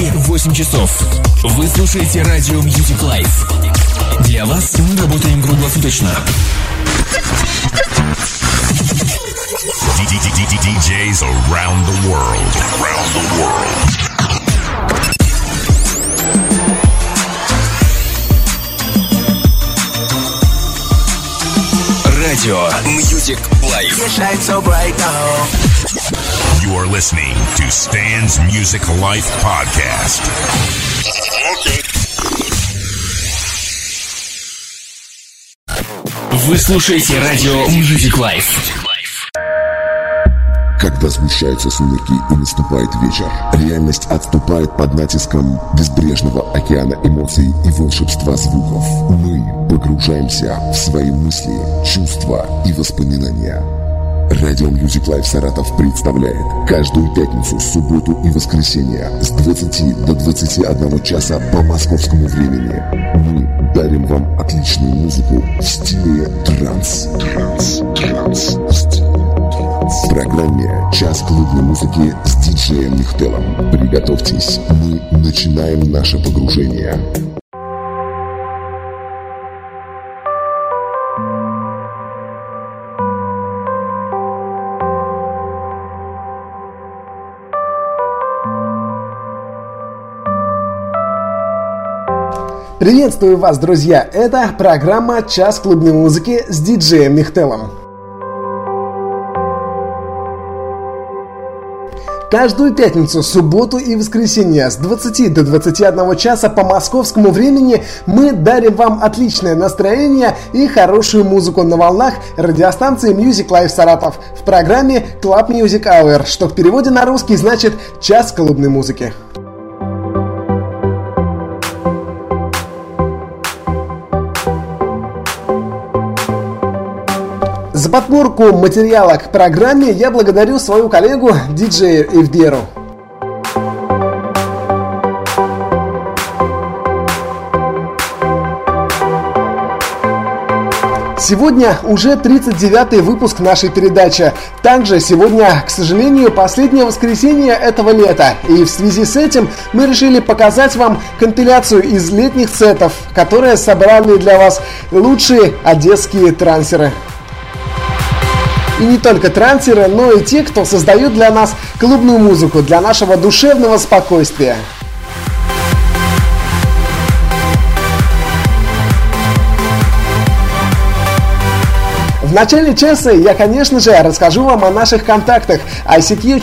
В Москве 8 часов. Вы слушаете радио Music Life. Для вас мы работаем круглосуточно. DJs around the world. Around the world. Радио Music Life. You are listening to Stan's Music Life Podcast. Вы слушаете радио Music Life. Когда сгущаются сумерки и наступает вечер, реальность отступает под натиском безбрежного океана эмоций и волшебства звуков. Мы погружаемся в свои мысли, чувства и воспоминания. Радио Music Life Саратов представляет каждую пятницу, субботу и воскресенье с 20 до 21 часа по московскому времени. Мы дарим вам отличную музыку в стиле транс. Транс, транс, транс. В программе «Час клубной музыки» с диджеем Михтелом. Приготовьтесь, мы начинаем наше погружение. Приветствую вас, друзья! Это программа «Час клубной музыки» с диджеем Михтелом. Каждую пятницу, субботу и воскресенье с 20 до 21 часа по московскому времени мы дарим вам отличное настроение и хорошую музыку на волнах радиостанции Music Life Саратов в программе Club Music Hour, что в переводе на русский значит «Час клубной музыки». Подборку материала к программе я благодарю свою коллегу диджея Евдеру. Сегодня уже 39-й выпуск нашей передачи. Также сегодня, к сожалению, последнее воскресенье этого лета. И в связи с этим мы решили показать вам компиляцию из летних сетов, которые собрали для вас лучшие одесские трансеры. И не только трансеры, но и те, кто создают для нас клубную музыку, для нашего душевного спокойствия. В начале часа я, конечно же, расскажу вам о наших контактах ICQ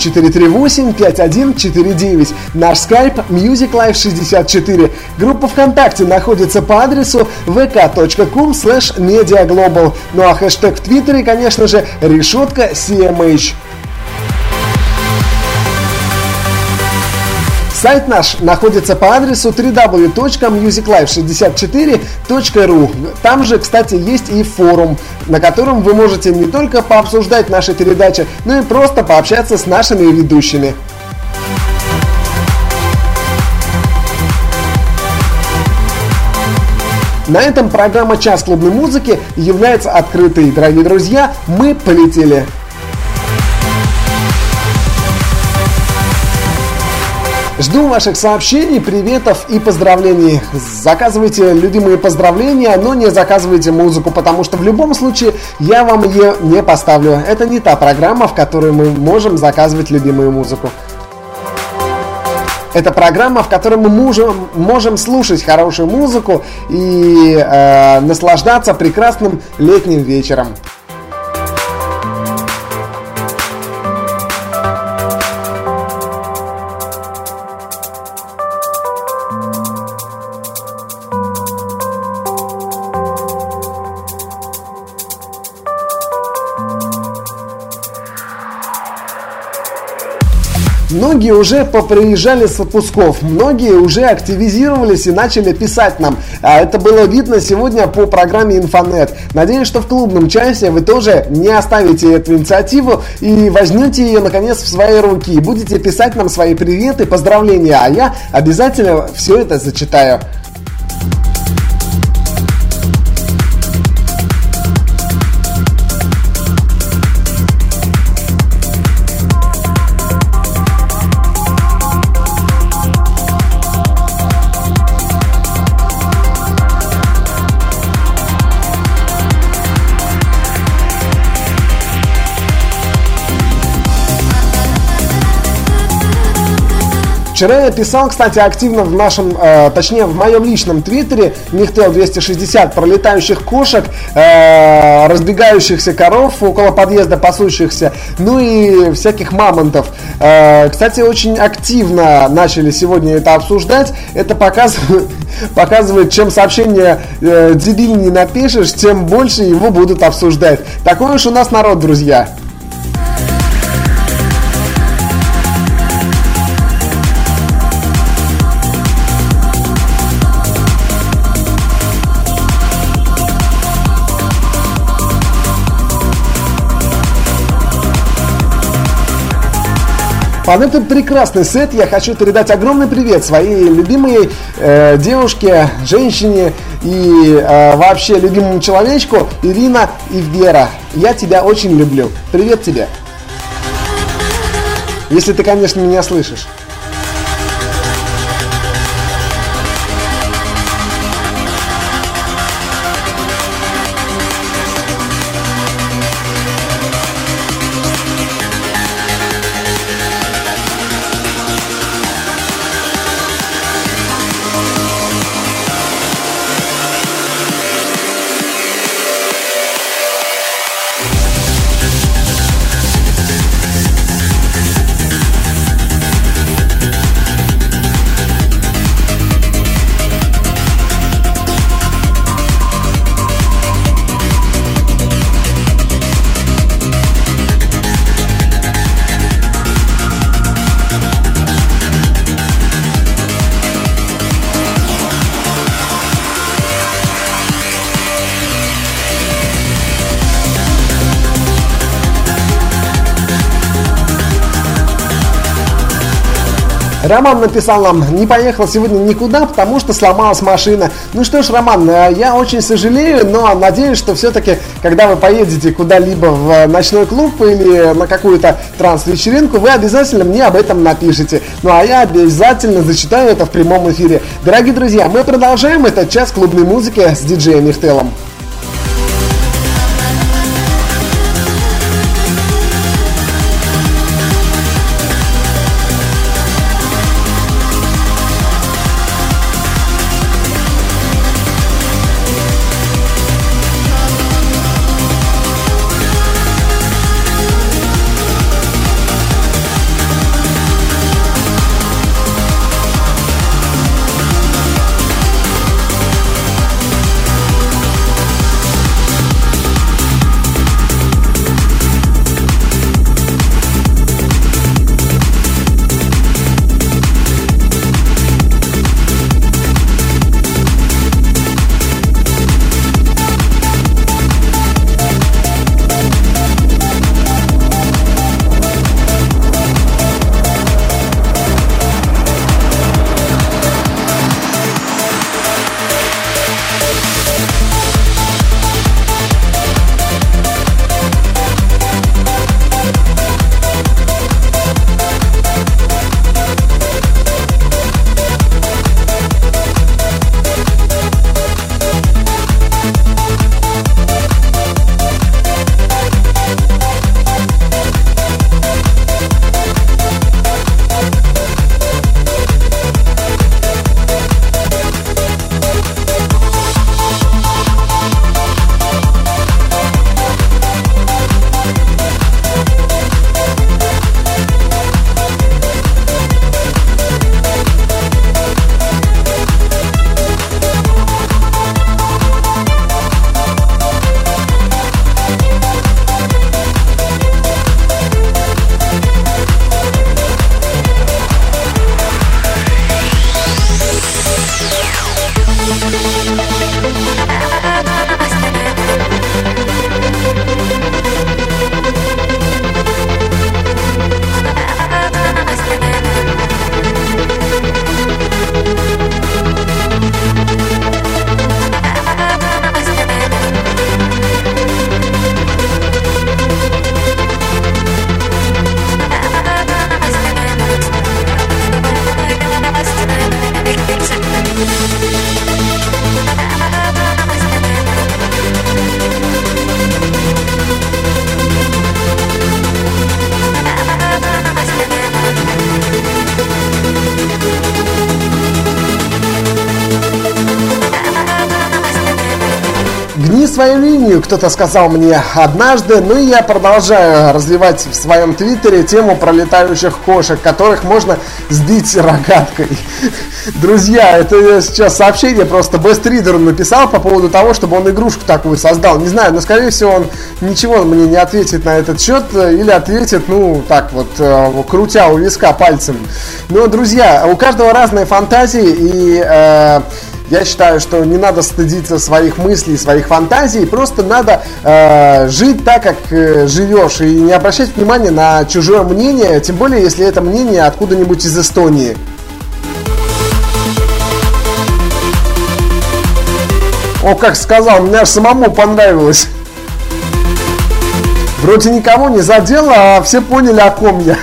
438-5149, наш скайп Music Life 64. Группа ВКонтакте находится по адресу vk.com slash mediaglobal. Ну а хэштег в Твиттере, конечно же, решетка CMH. Сайт наш находится по адресу www.musiclife64.ru. Там же, кстати, есть и форум, на котором вы можете не только пообсуждать наши передачи, но и просто пообщаться с нашими ведущими. На этом программа «Час клубной музыки» является открытой. Дорогие друзья, мы полетели! Жду ваших сообщений, приветов и поздравлений. Заказывайте любимые поздравления, но не заказывайте музыку, потому что в любом случае я вам ее не поставлю. Это не та программа, в которой мы можем заказывать любимую музыку. Это программа, в которой мы можем, можем слушать хорошую музыку и э, наслаждаться прекрасным летним вечером. Уже поприезжали с отпусков, многие уже активизировались и начали писать нам. А это было видно сегодня по программе Инфонет. Надеюсь, что в клубном часе вы тоже не оставите эту инициативу и возьмете ее наконец в свои руки и будете писать нам свои приветы, поздравления, а я обязательно все это зачитаю. Вчера я писал, кстати, активно в нашем, э, точнее в моем личном твиттере Михтел 260 пролетающих кошек, э, разбегающихся коров около подъезда пасущихся, ну и всяких мамонтов. Э, кстати, очень активно начали сегодня это обсуждать. Это показывает, показывает чем сообщение э, дебильнее напишешь, тем больше его будут обсуждать. Такой уж у нас народ, друзья. Под этот прекрасный сет я хочу передать огромный привет своей любимой э, девушке, женщине и э, вообще любимому человечку Ирина и Вера. Я тебя очень люблю. Привет тебе. Если ты, конечно, меня слышишь. Роман написал нам, не поехал сегодня никуда, потому что сломалась машина. Ну что ж, Роман, э, я очень сожалею, но надеюсь, что все-таки, когда вы поедете куда-либо в ночной клуб или на какую-то транс-вечеринку, вы обязательно мне об этом напишите. Ну а я обязательно зачитаю это в прямом эфире. Дорогие друзья, мы продолжаем этот час клубной музыки с диджеем Михтелом. Кто-то сказал мне однажды, ну и я продолжаю развивать в своем твиттере тему про летающих кошек, которых можно сбить рогаткой. Друзья, это сейчас сообщение просто бестридеру написал по поводу того, чтобы он игрушку такую создал. Не знаю, но скорее всего он ничего мне не ответит на этот счет или ответит, ну, так вот, э, крутя у виска пальцем. Но, друзья, у каждого разные фантазии и... Э, я считаю, что не надо стыдиться своих мыслей, своих фантазий, просто надо э, жить так, как э, живешь, и не обращать внимания на чужое мнение, тем более, если это мнение откуда-нибудь из Эстонии. О, как сказал, мне аж самому понравилось. Вроде никого не задело, а все поняли, о ком я.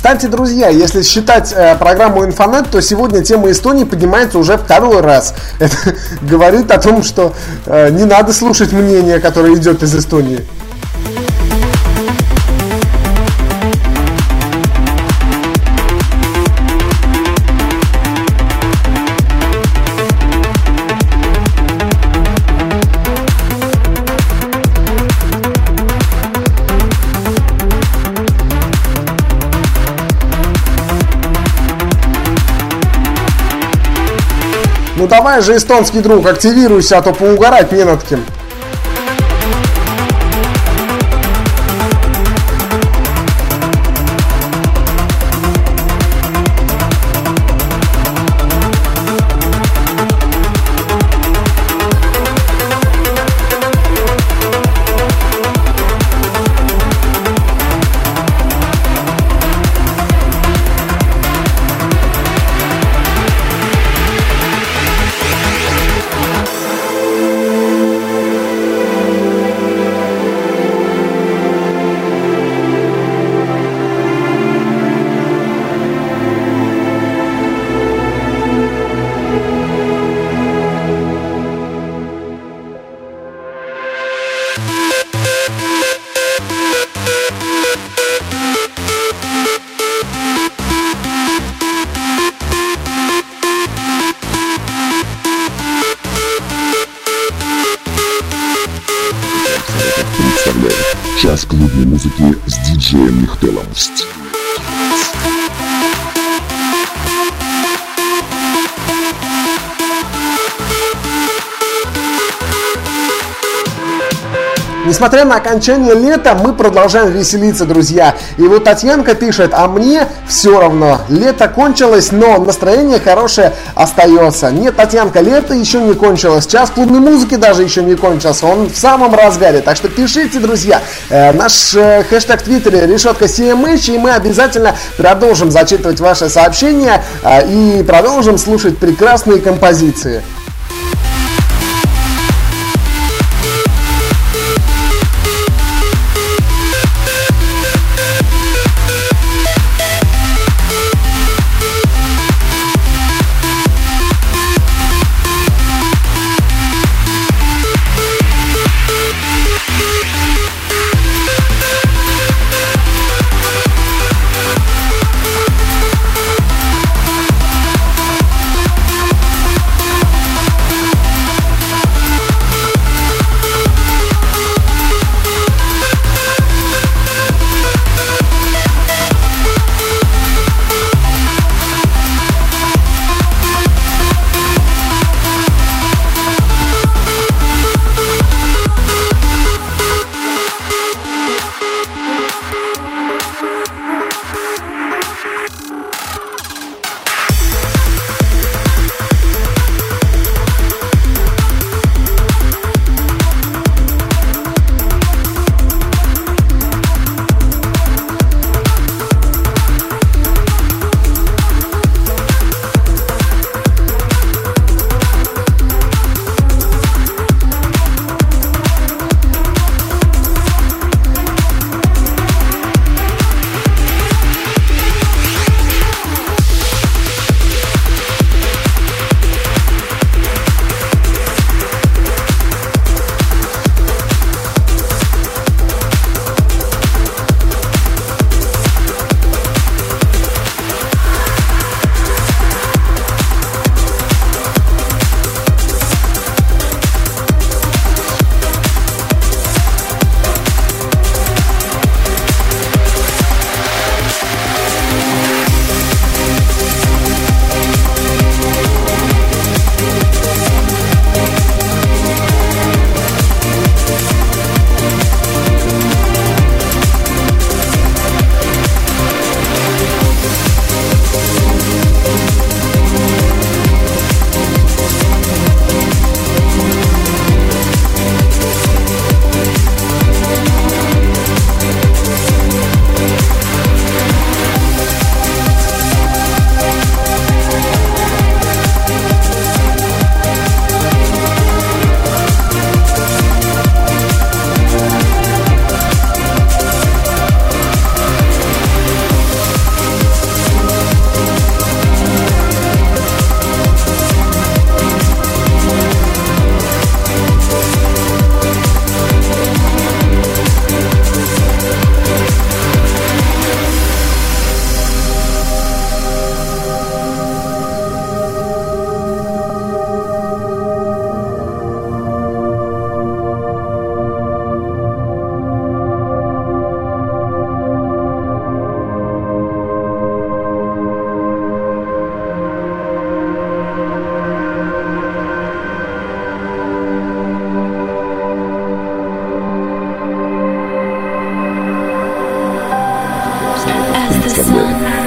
Кстати, друзья, если считать э, программу Инфонет, то сегодня тема Эстонии поднимается уже второй раз. Это говорит о том, что э, не надо слушать мнение, которое идет из Эстонии. Давай же, эстонский друг, активируйся, а то поугарать не над кем. музыки с диджеем Михтелом в стиле. Несмотря на окончание лета, мы продолжаем веселиться, друзья. И вот Татьянка пишет, а мне все равно. Лето кончилось, но настроение хорошее остается. Нет, Татьянка, лето еще не кончилось. Час клубной музыки даже еще не кончился. Он в самом разгаре. Так что пишите, друзья. Э, наш э, хэштег в Твиттере решетка CMH, и мы обязательно продолжим зачитывать ваши сообщения э, и продолжим слушать прекрасные композиции.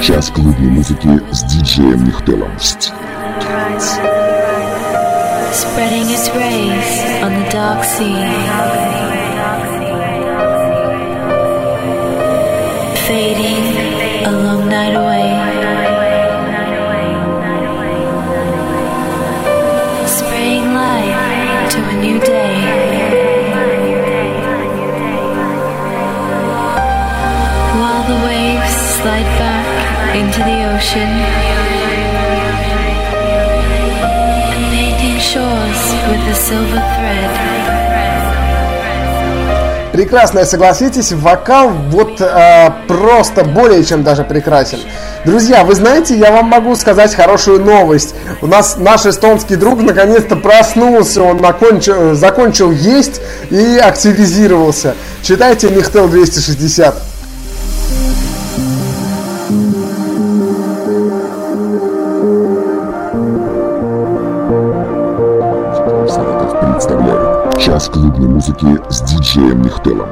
Час клубной музыки с диджеем Михтелом. Spreading its rays on the dark sea. Fading a long night away. Into the ocean. painting shores with a silver thread. Прекрасная, согласитесь, вокал вот э, просто более чем даже прекрасен. Друзья, вы знаете, я вам могу сказать хорошую новость. У нас наш эстонский друг наконец-то проснулся, он накончил, закончил есть и активизировался. Читайте Михтел 260. музыки с диджеем Нихтелом.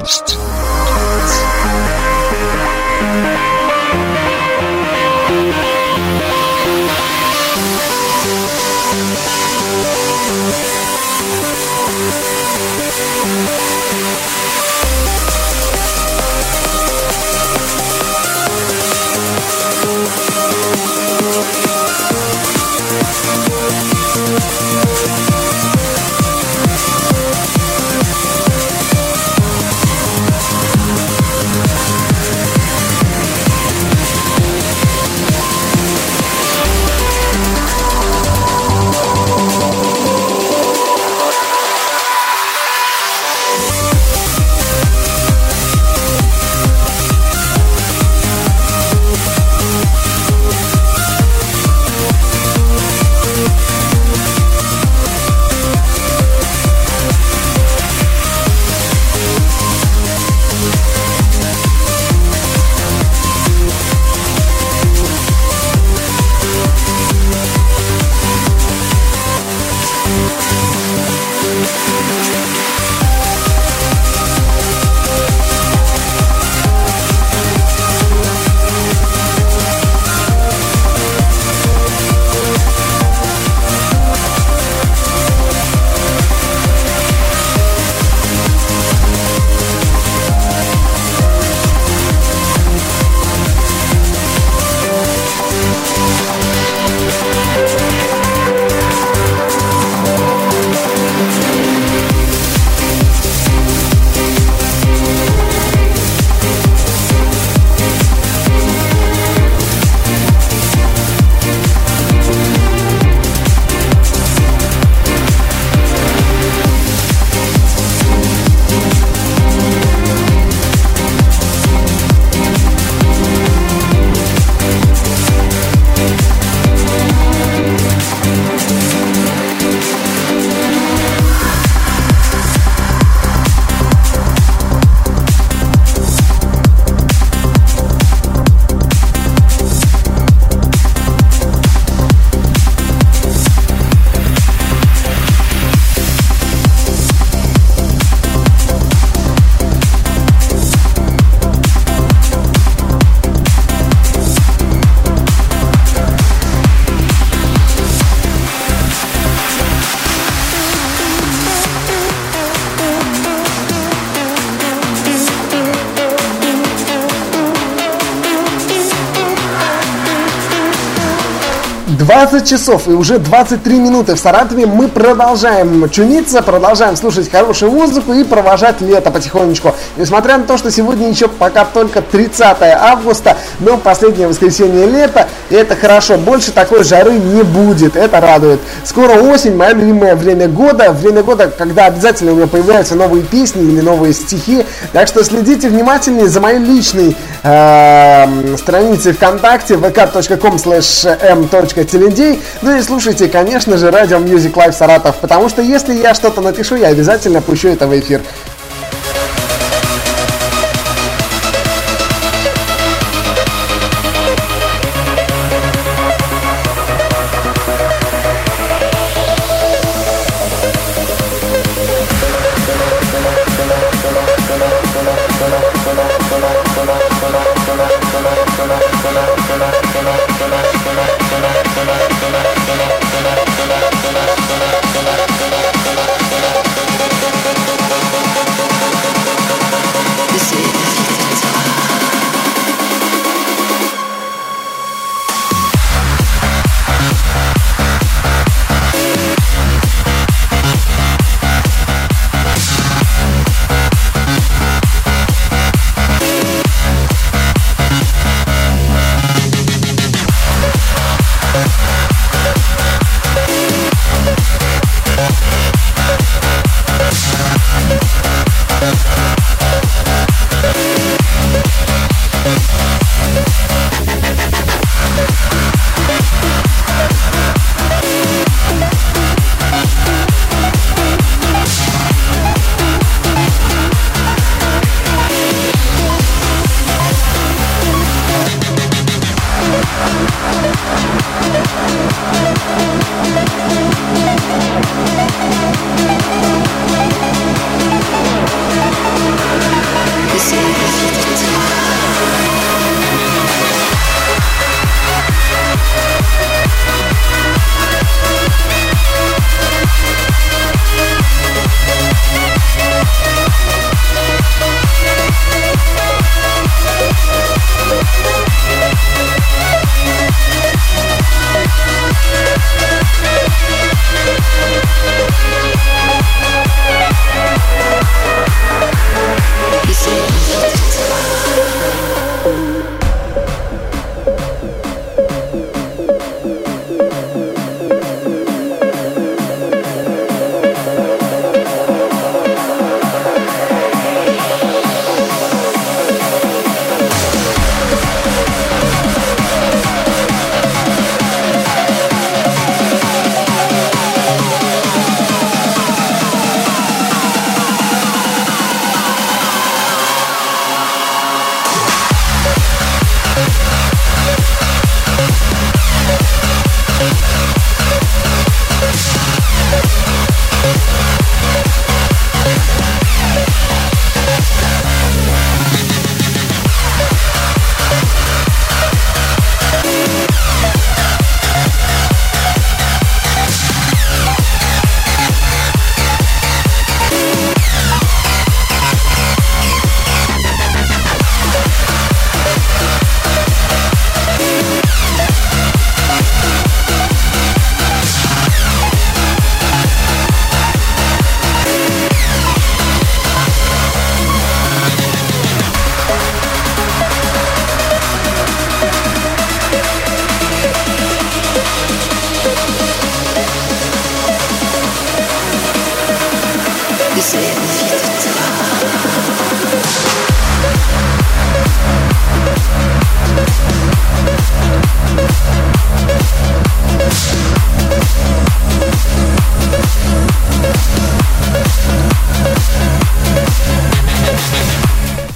20 часов и уже 23 минуты в Саратове мы продолжаем чуниться, продолжаем слушать хорошую музыку и провожать лето потихонечку. Несмотря на то, что сегодня еще пока только 30 августа, но последнее воскресенье лета, и это хорошо, больше такой жары не будет, это радует. Скоро осень, мое любимое время года, время года, когда обязательно у меня появляются новые песни или новые стихи, так что следите внимательнее за моей личной э, страницей ВКонтакте vk.com slash m.tv m.телендей, ну и слушайте, конечно же, радио Music Live Саратов, потому что если я что-то напишу, я обязательно пущу это в эфир.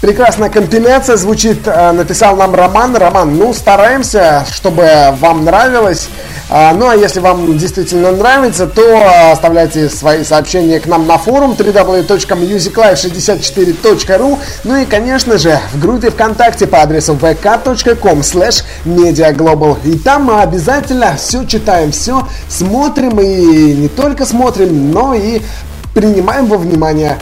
Прекрасная компиляция звучит, э, написал нам Роман. Роман, ну стараемся, чтобы вам нравилось. А, ну а если вам действительно нравится, то оставляйте свои сообщения к нам на форум www.musiclife64.ru Ну и конечно же в группе ВКонтакте по адресу vk.com slash mediaglobal. И там мы обязательно все читаем, все смотрим. И не только смотрим, но и принимаем во внимание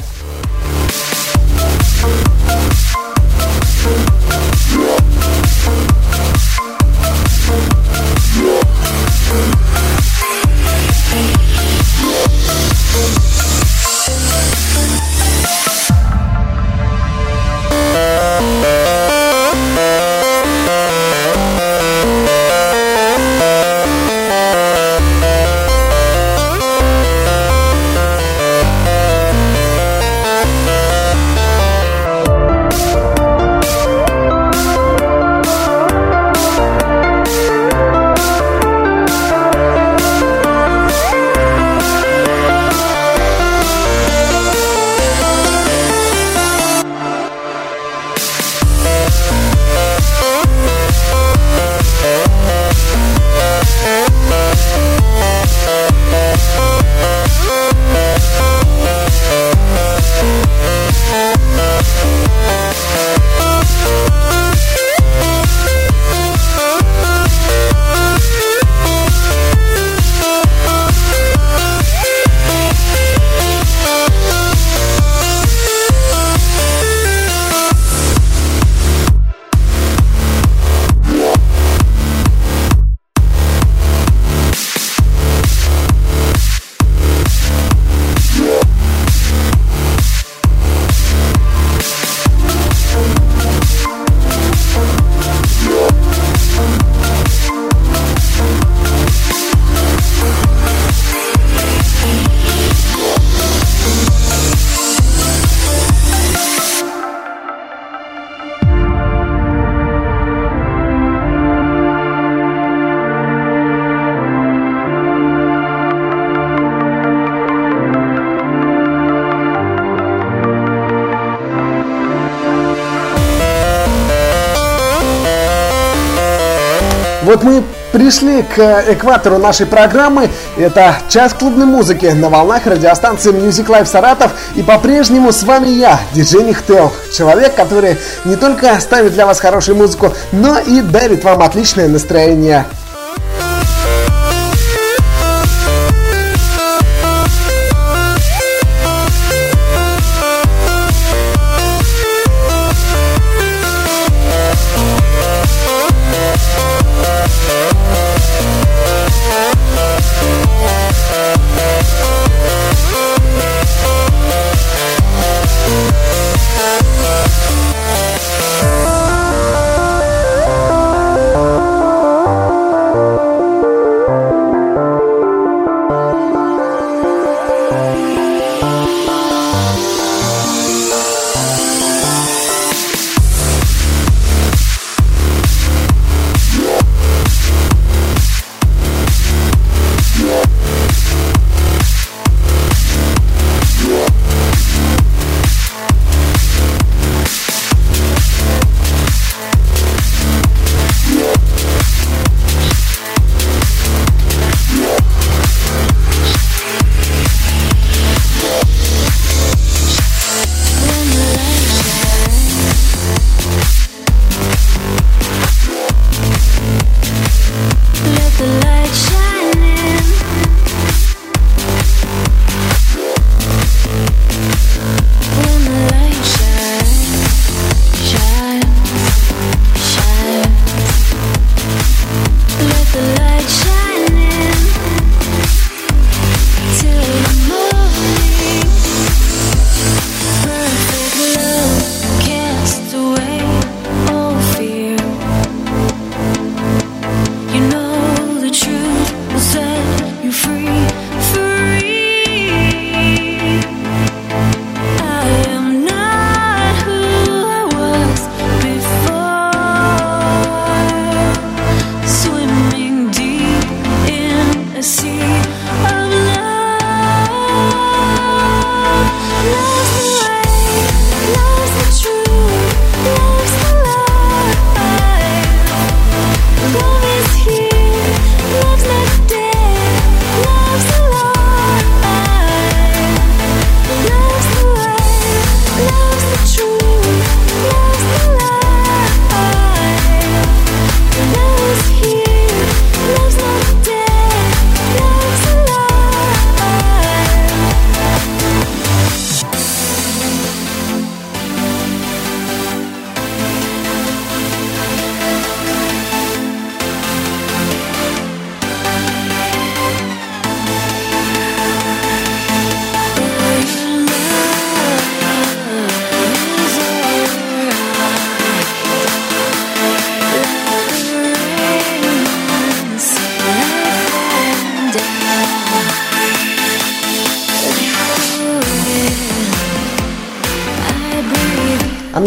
Вот мы пришли к экватору нашей программы. Это час клубной музыки на волнах радиостанции Music Life Саратов. И по-прежнему с вами я, диджей Нихтел. Человек, который не только ставит для вас хорошую музыку, но и дарит вам отличное настроение.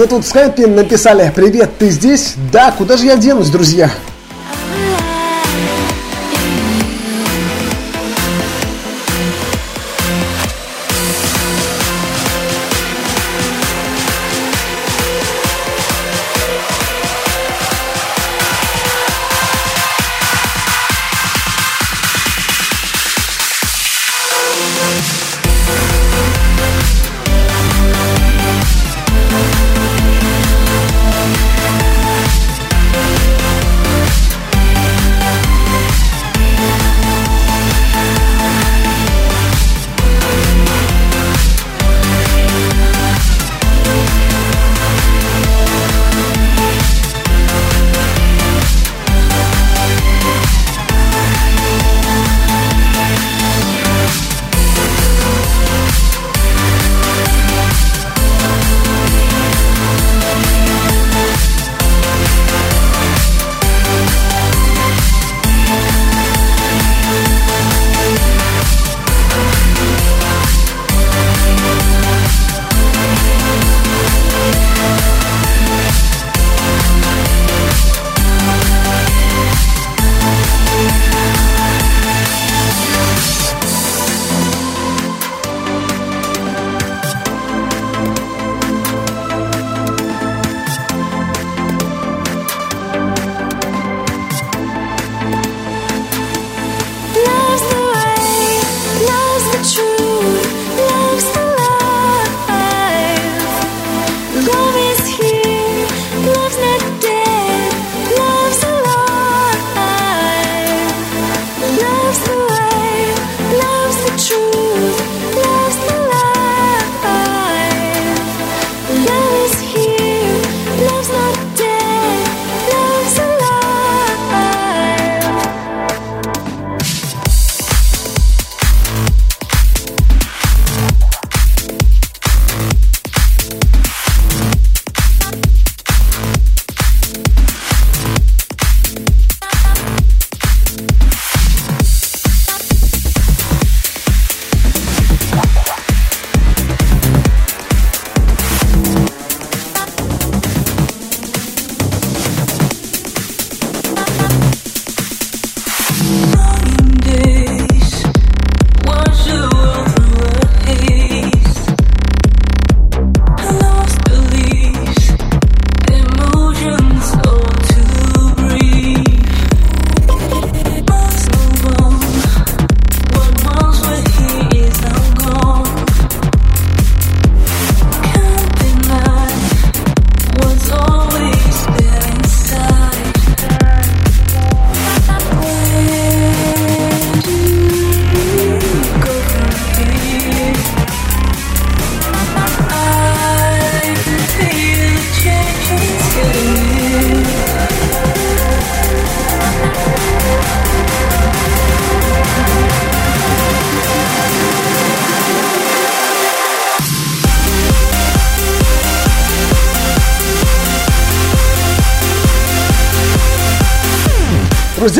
Мне тут в скайпе написали «Привет, ты здесь?» Да, куда же я денусь, друзья?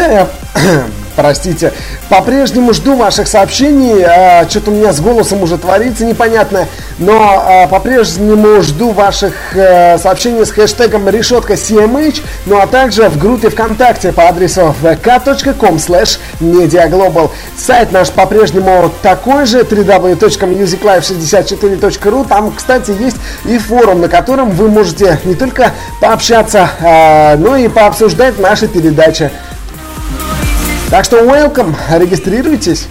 Друзья, я простите. По-прежнему жду ваших сообщений. А, Что-то у меня с голосом уже творится непонятно. Но а, по-прежнему жду ваших сообщений с хэштегом решетка CMH. Ну а также в группе ВКонтакте по адресу vk.com slash mediaglobal. Сайт наш по-прежнему такой же www.musiclife64.ru. Там, кстати, есть и форум, на котором вы можете не только пообщаться, но и пообсуждать наши передачи. Так что welcome, регистрируйтесь.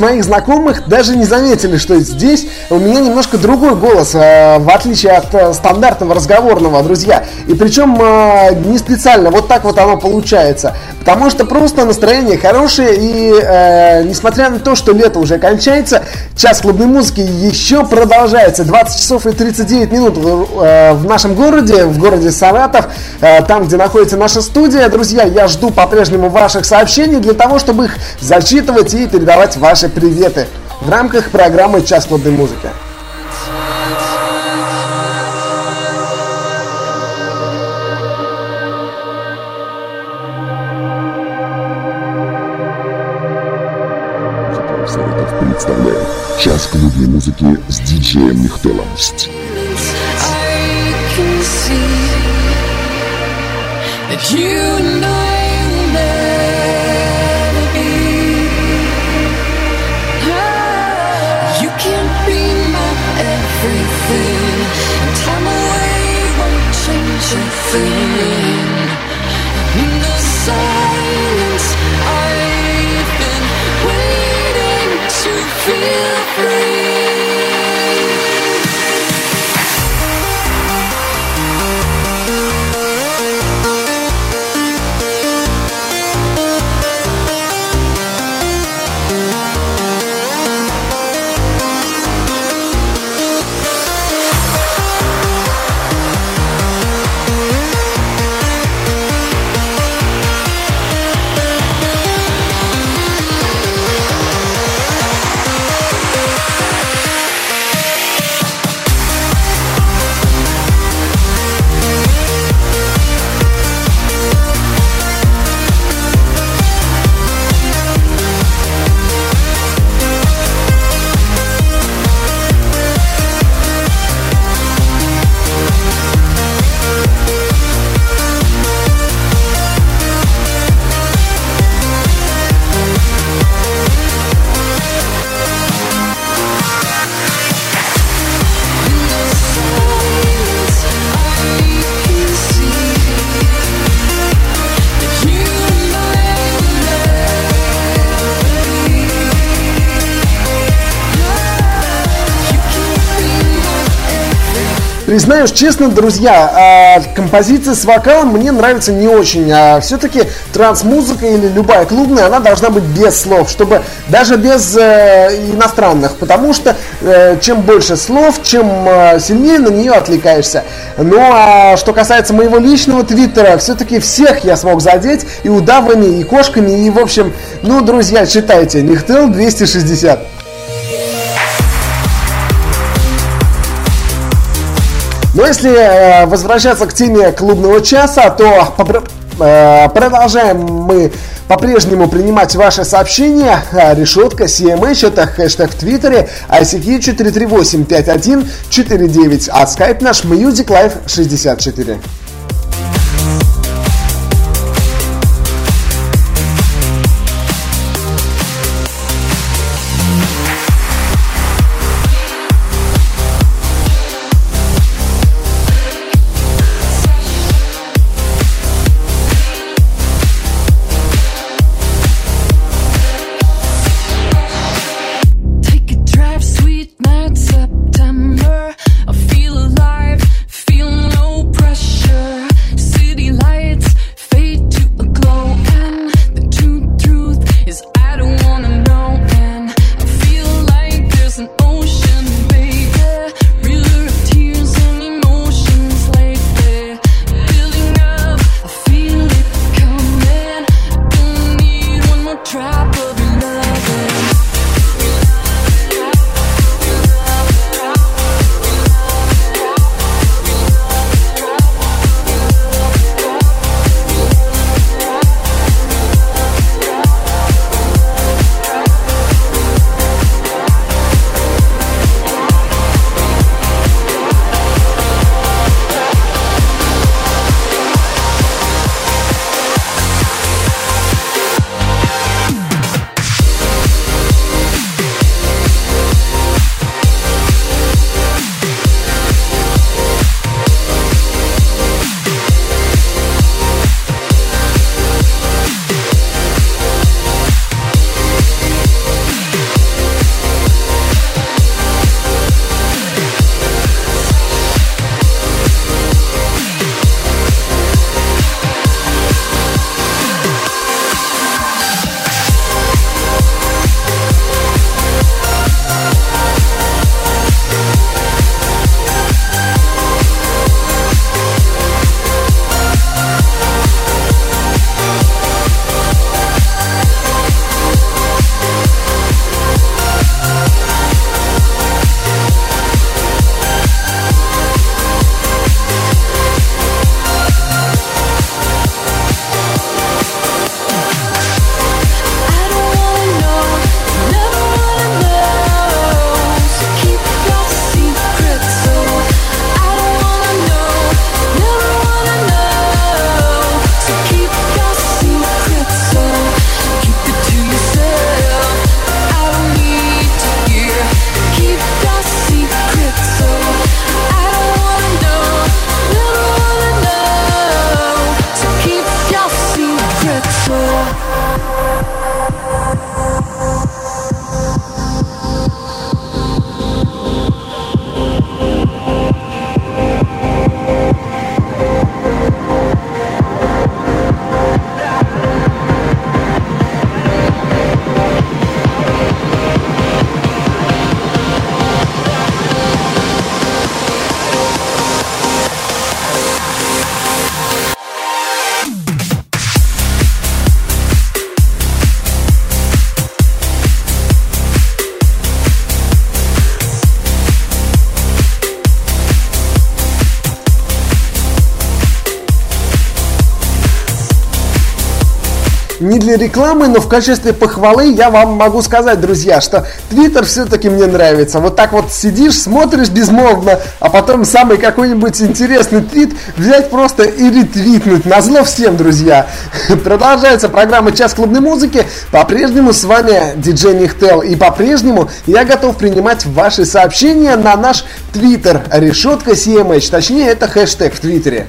Моих знакомых даже не заметили, что здесь у меня немножко другой голос, э, в отличие от э, стандартного разговорного, друзья. И причем э, не специально, вот так вот оно получается. Потому что просто настроение хорошее, и э, несмотря на то, что лето уже кончается, час клубной музыки еще продолжается. 20 часов и 39 минут э, в нашем городе, в городе Саратов, э, там, где находится наша студия. Друзья, я жду по-прежнему ваших сообщений для того, чтобы их зачитывать и передавать ваши приветы в рамках программы «Час клубной музыки». Представляет час клубной музыки с диджеем Михтелом. You and see. Признаюсь честно, друзья, э, композиция с вокалом мне нравится не очень. А все-таки транс-музыка или любая клубная, она должна быть без слов, чтобы даже без э, иностранных, потому что э, чем больше слов, чем э, сильнее на нее отвлекаешься. Ну а что касается моего личного твиттера, все-таки всех я смог задеть и удавами, и кошками, и в общем, ну, друзья, читайте, Нихтел 260. Если э, возвращаться к теме клубного часа, то э, продолжаем мы по-прежнему принимать ваши сообщения. Э, Решетка CMH это хэштег в Твиттере, ICQ 438 5149, а скайп наш Music Life 64. Рекламы, но в качестве похвалы я вам могу сказать, друзья, что Твиттер все-таки мне нравится. Вот так вот сидишь, смотришь безмолвно, а потом самый какой-нибудь интересный твит взять просто и ретвитнуть. Назло всем, друзья. Продолжается программа «Час клубной музыки». По-прежнему с вами диджей Нихтел. И по-прежнему я готов принимать ваши сообщения на наш Твиттер. Решетка CMH. Точнее, это хэштег в Твиттере.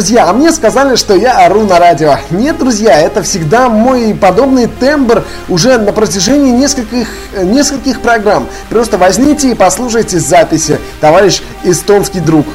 Друзья, а мне сказали, что я ору на радио. Нет, друзья, это всегда мой подобный тембр уже на протяжении нескольких, нескольких программ. Просто возьмите и послушайте записи, товарищ эстонский друг.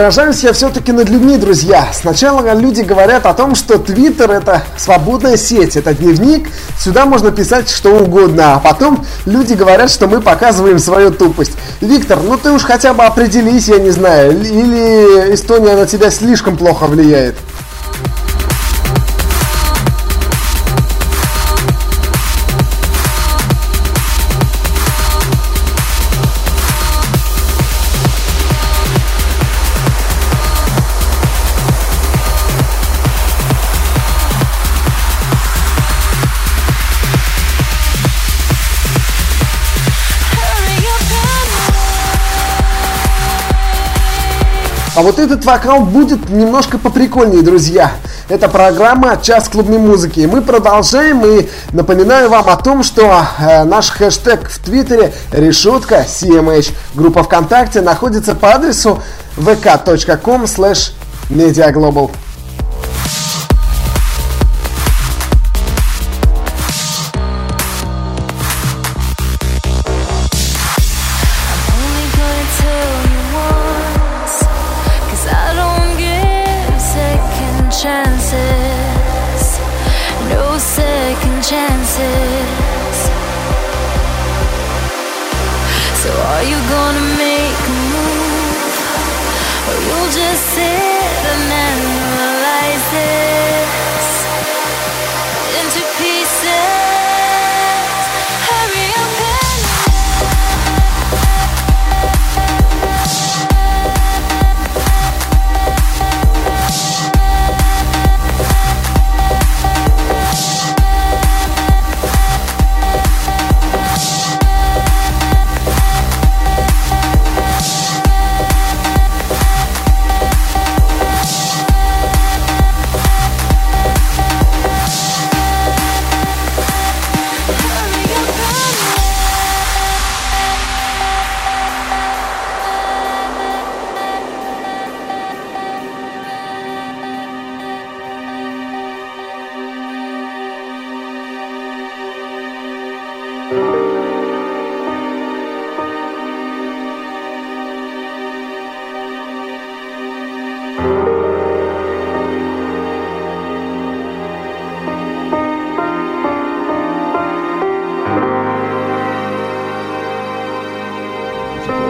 Поражаюсь я все-таки над людьми, друзья. Сначала люди говорят о том, что Твиттер это свободная сеть, это дневник, сюда можно писать что угодно. А потом люди говорят, что мы показываем свою тупость. Виктор, ну ты уж хотя бы определись, я не знаю, или Эстония на тебя слишком плохо влияет. А вот этот вокал будет немножко поприкольнее, друзья. Это программа «Час клубной музыки». Мы продолжаем и напоминаю вам о том, что э, наш хэштег в Твиттере решетка CMH. Группа ВКонтакте находится по адресу vk.com slash mediaglobal.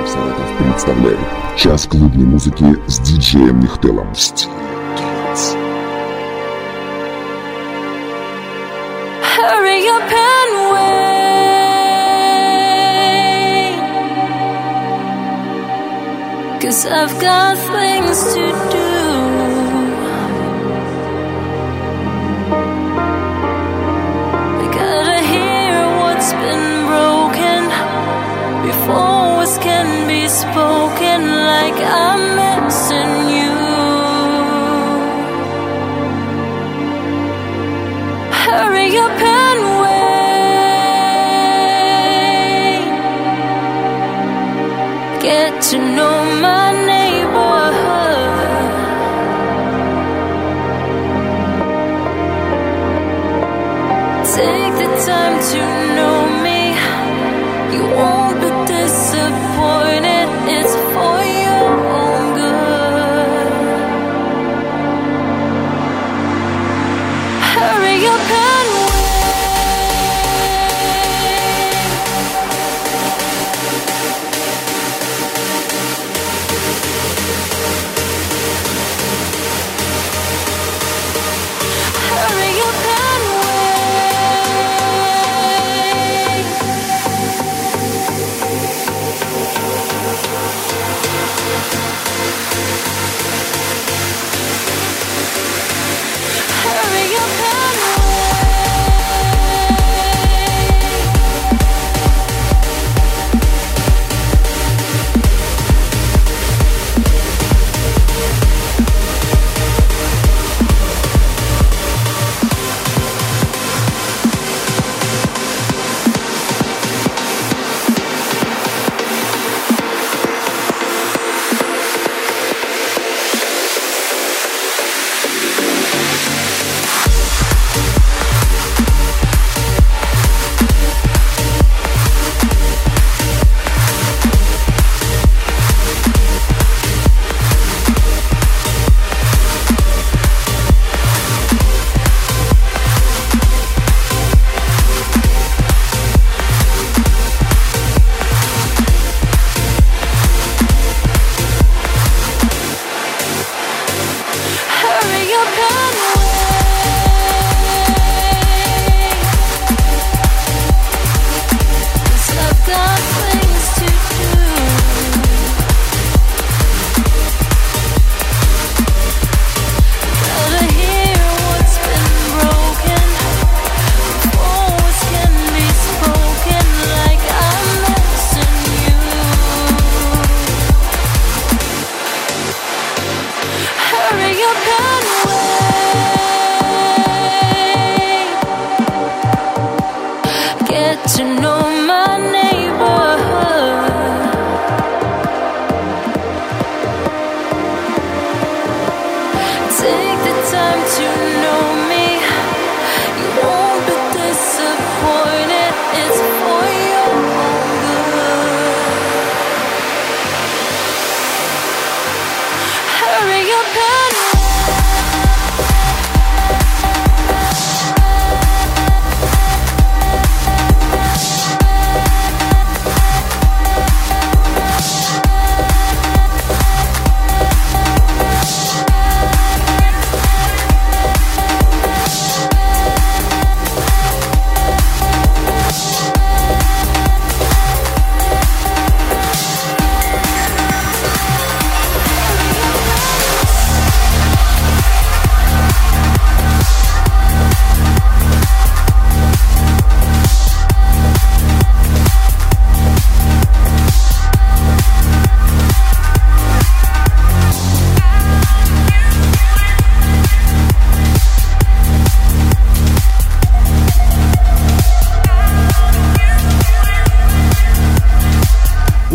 Представляет час клубной музыки с диджеем Нихтелом. Стиль. Hurry up. Cause I've got things to do. Spoken like I'm missing you.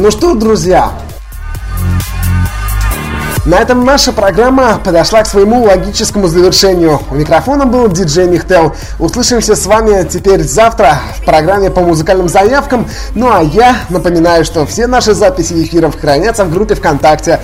Ну что, друзья, на этом наша программа подошла к своему логическому завершению. У микрофона был диджей Михтел. Услышимся с вами теперь завтра в программе по музыкальным заявкам. Ну а я напоминаю, что все наши записи эфиров хранятся в группе ВКонтакте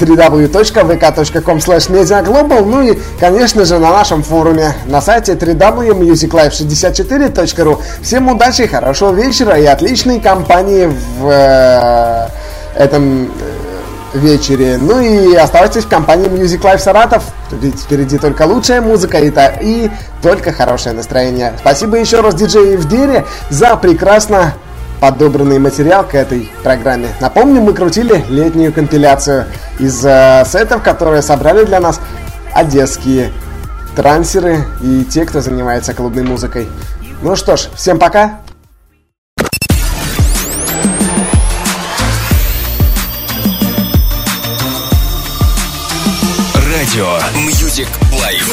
www.vk.com mediaglobal, ну и, конечно же, на нашем форуме на сайте www.musiclife64.ru. Всем удачи, хорошего вечера и отличной компании в, э, этом э, вечере. Ну и оставайтесь в компании Music Life Саратов, ведь впереди только лучшая музыка и, та, и только хорошее настроение. Спасибо еще раз диджею Евдере за прекрасно подобранный материал к этой программе. Напомню, мы крутили летнюю компиляцию из э, сетов, которые собрали для нас одесские трансеры и те, кто занимается клубной музыкой. Ну что ж, всем пока! Радио Music Life.